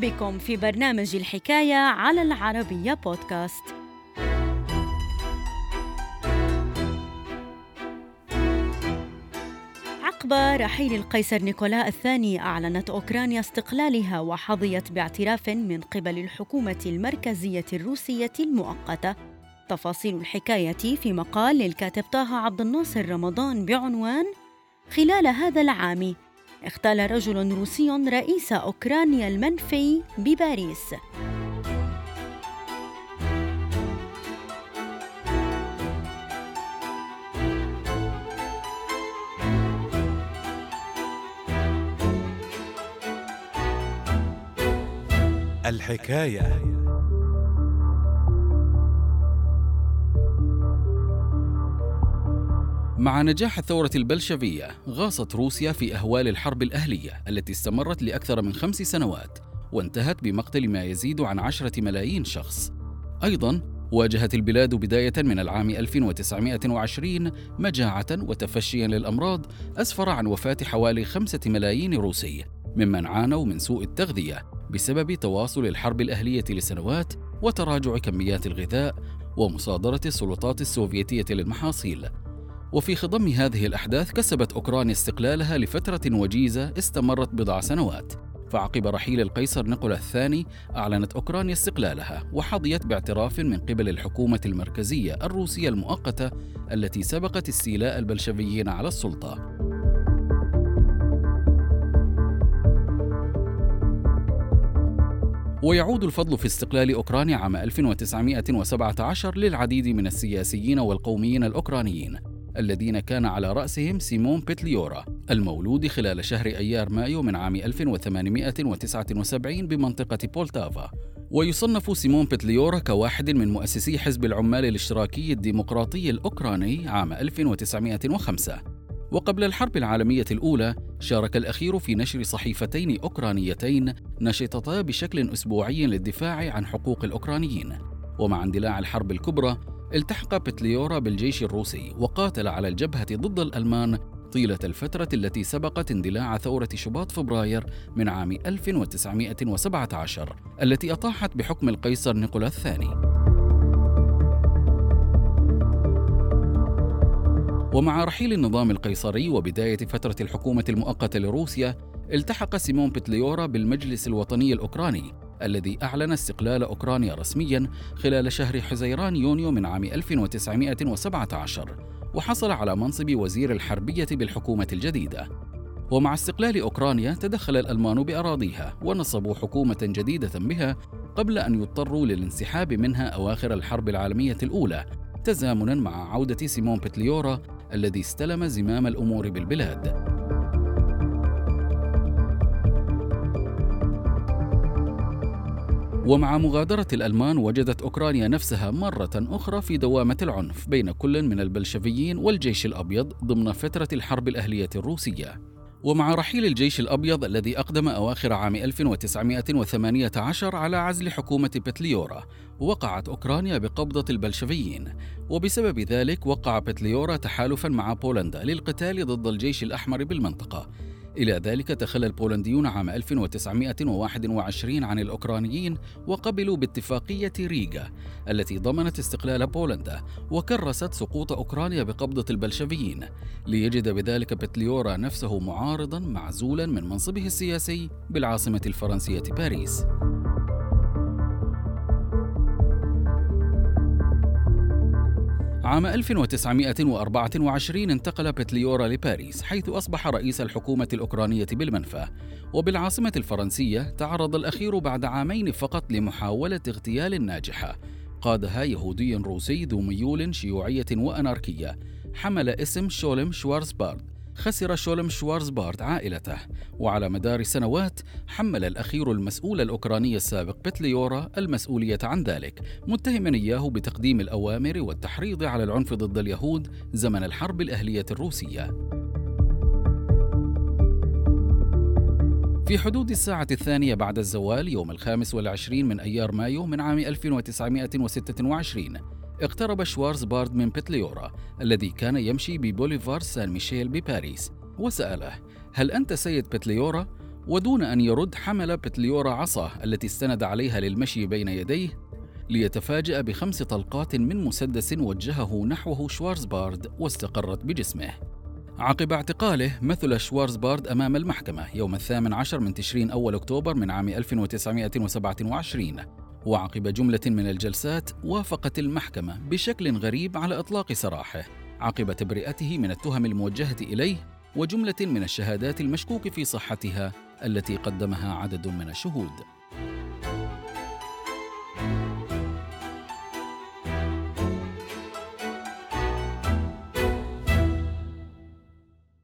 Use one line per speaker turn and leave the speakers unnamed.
بكم في برنامج الحكاية على العربية بودكاست. عقب رحيل القيصر نيكولا الثاني أعلنت أوكرانيا استقلالها وحظيت باعتراف من قبل الحكومة المركزية الروسية المؤقتة. تفاصيل الحكاية في مقال للكاتب طه عبد الناصر رمضان بعنوان خلال هذا العام اختال رجل روسي رئيس أوكرانيا المنفي بباريس.
الحكاية. مع نجاح الثورة البلشفية غاصت روسيا في أهوال الحرب الأهلية التي استمرت لأكثر من خمس سنوات وانتهت بمقتل ما يزيد عن عشرة ملايين شخص. أيضا واجهت البلاد بداية من العام 1920 مجاعة وتفشيا للأمراض أسفر عن وفاة حوالي خمسة ملايين روسي ممن عانوا من سوء التغذية بسبب تواصل الحرب الأهلية لسنوات وتراجع كميات الغذاء ومصادرة السلطات السوفيتية للمحاصيل. وفي خضم هذه الأحداث كسبت أوكرانيا استقلالها لفترة وجيزة استمرت بضع سنوات. فعقب رحيل القيصر نيكولا الثاني أعلنت أوكرانيا استقلالها وحظيت باعتراف من قبل الحكومة المركزية الروسية المؤقتة التي سبقت استيلاء البلشفيين على السلطة. ويعود الفضل في استقلال أوكرانيا عام 1917 للعديد من السياسيين والقوميين الأوكرانيين. الذين كان على رأسهم سيمون بيتليورا المولود خلال شهر أيار مايو من عام 1879 بمنطقة بولتافا. ويصنف سيمون بيتليورا كواحد من مؤسسي حزب العمال الاشتراكي الديمقراطي الأوكراني عام 1905 وقبل الحرب العالمية الأولى شارك الأخير في نشر صحيفتين أوكرانيتين نشطتا بشكل أسبوعي للدفاع عن حقوق الأوكرانيين. ومع اندلاع الحرب الكبرى التحق بتليورا بالجيش الروسي وقاتل على الجبهة ضد الألمان طيلة الفترة التي سبقت اندلاع ثورة شباط فبراير من عام 1917 التي أطاحت بحكم القيصر نيكولا الثاني. ومع رحيل النظام القيصري وبداية فترة الحكومة المؤقتة لروسيا، التحق سيمون بتليورا بالمجلس الوطني الأوكراني الذي أعلن استقلال أوكرانيا رسميا خلال شهر حزيران يونيو من عام 1917 وحصل على منصب وزير الحربية بالحكومة الجديدة. ومع استقلال أوكرانيا تدخل الألمان بأراضيها ونصبوا حكومة جديدة بها قبل أن يضطروا للانسحاب منها أواخر الحرب العالمية الأولى تزامنا مع عودة سيمون بتليورا الذي استلم زمام الأمور بالبلاد. ومع مغادرة الألمان وجدت أوكرانيا نفسها مرة أخرى في دوامة العنف بين كل من البلشفيين والجيش الأبيض ضمن فترة الحرب الأهلية الروسية. ومع رحيل الجيش الأبيض الذي أقدم أواخر عام 1918 على عزل حكومة بتليورا وقعت أوكرانيا بقبضة البلشفيين. وبسبب ذلك وقع بتليورا تحالفا مع بولندا للقتال ضد الجيش الأحمر بالمنطقة. إلى ذلك تخلى البولنديون عام 1921 عن الأوكرانيين وقبلوا باتفاقية ريغا التي ضمنت استقلال بولندا وكرست سقوط أوكرانيا بقبضة البلشفيين. ليجد بذلك بتليورا نفسه معارضا معزولا من منصبه السياسي بالعاصمة الفرنسية باريس. عام 1924 انتقل بتليورا لباريس حيث أصبح رئيس الحكومة الأوكرانية بالمنفى. وبالعاصمة الفرنسية تعرض الأخير بعد عامين فقط لمحاولة اغتيال ناجحة. قادها يهودي روسي ذو ميول شيوعية وأناركية. حمل اسم شولم شوارزبارد. خسر شولم شوارزبارد عائلته. وعلى مدار سنوات حمل الأخير المسؤول الأوكراني السابق بتليورا المسؤولية عن ذلك متهما إياه بتقديم الأوامر والتحريض على العنف ضد اليهود زمن الحرب الأهلية الروسية. في حدود الساعة الثانية بعد الزوال يوم الخامس والعشرين من أيار مايو من عام 1926 اقترب شوارزبارد من بتليورا الذي كان يمشي ببوليفار سان ميشيل بباريس وسأله هل أنت سيد بتليورا؟ ودون أن يرد حمل بتليورا عصاه التي استند عليها للمشي بين يديه ليتفاجأ بخمس طلقات من مسدس وجهه نحوه شوارزبارد واستقرت بجسمه عقب اعتقاله مثل شوارزبارد أمام المحكمة يوم الثامن عشر من تشرين أول أكتوبر من عام 1927 وعقب جملة من الجلسات وافقت المحكمة بشكل غريب على إطلاق سراحه عقب تبرئته من التهم الموجهة إليه وجملة من الشهادات المشكوك في صحتها التي قدمها عدد من الشهود.